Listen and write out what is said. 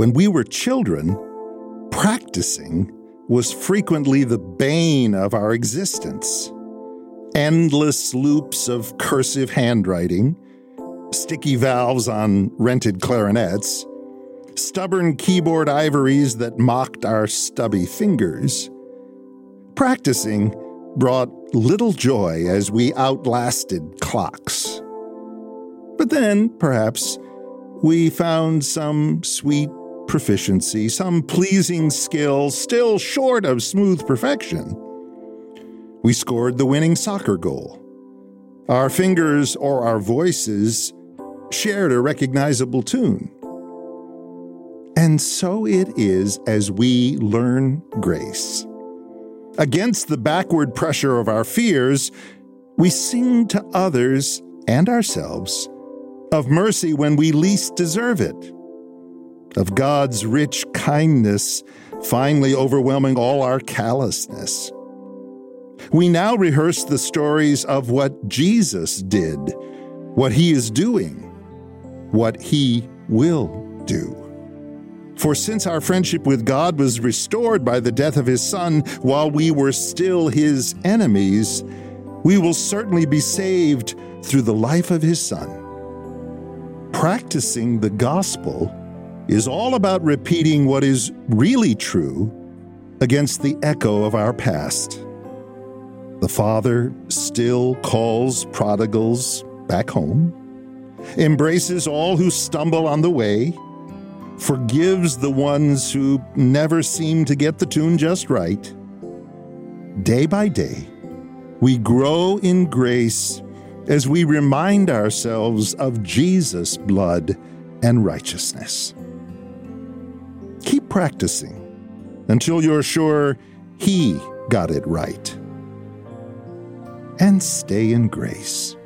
When we were children, practicing was frequently the bane of our existence. Endless loops of cursive handwriting, sticky valves on rented clarinets, stubborn keyboard ivories that mocked our stubby fingers. Practicing brought little joy as we outlasted clocks. But then, perhaps, we found some sweet proficiency, some pleasing skill still short of smooth perfection. We scored the winning soccer goal. Our fingers or our voices shared a recognizable tune. And so it is as we learn grace. Against the backward pressure of our fears, we sing to others and ourselves of mercy when we least deserve it, of God's rich kindness finally overwhelming all our callousness. We now rehearse the stories of what Jesus did, what he is doing, what he will do. For since our friendship with God was restored by the death of his Son while we were still his enemies, we will certainly be saved through the life of his Son. Practicing the gospel is all about repeating what is really true against the echo of our past. The Father still calls prodigals back home, embraces all who stumble on the way, forgives the ones who never seem to get the tune just right. Day by day, we grow in grace as we remind ourselves of Jesus' blood and righteousness. Keep practicing until you're sure He got it right. And stay in grace.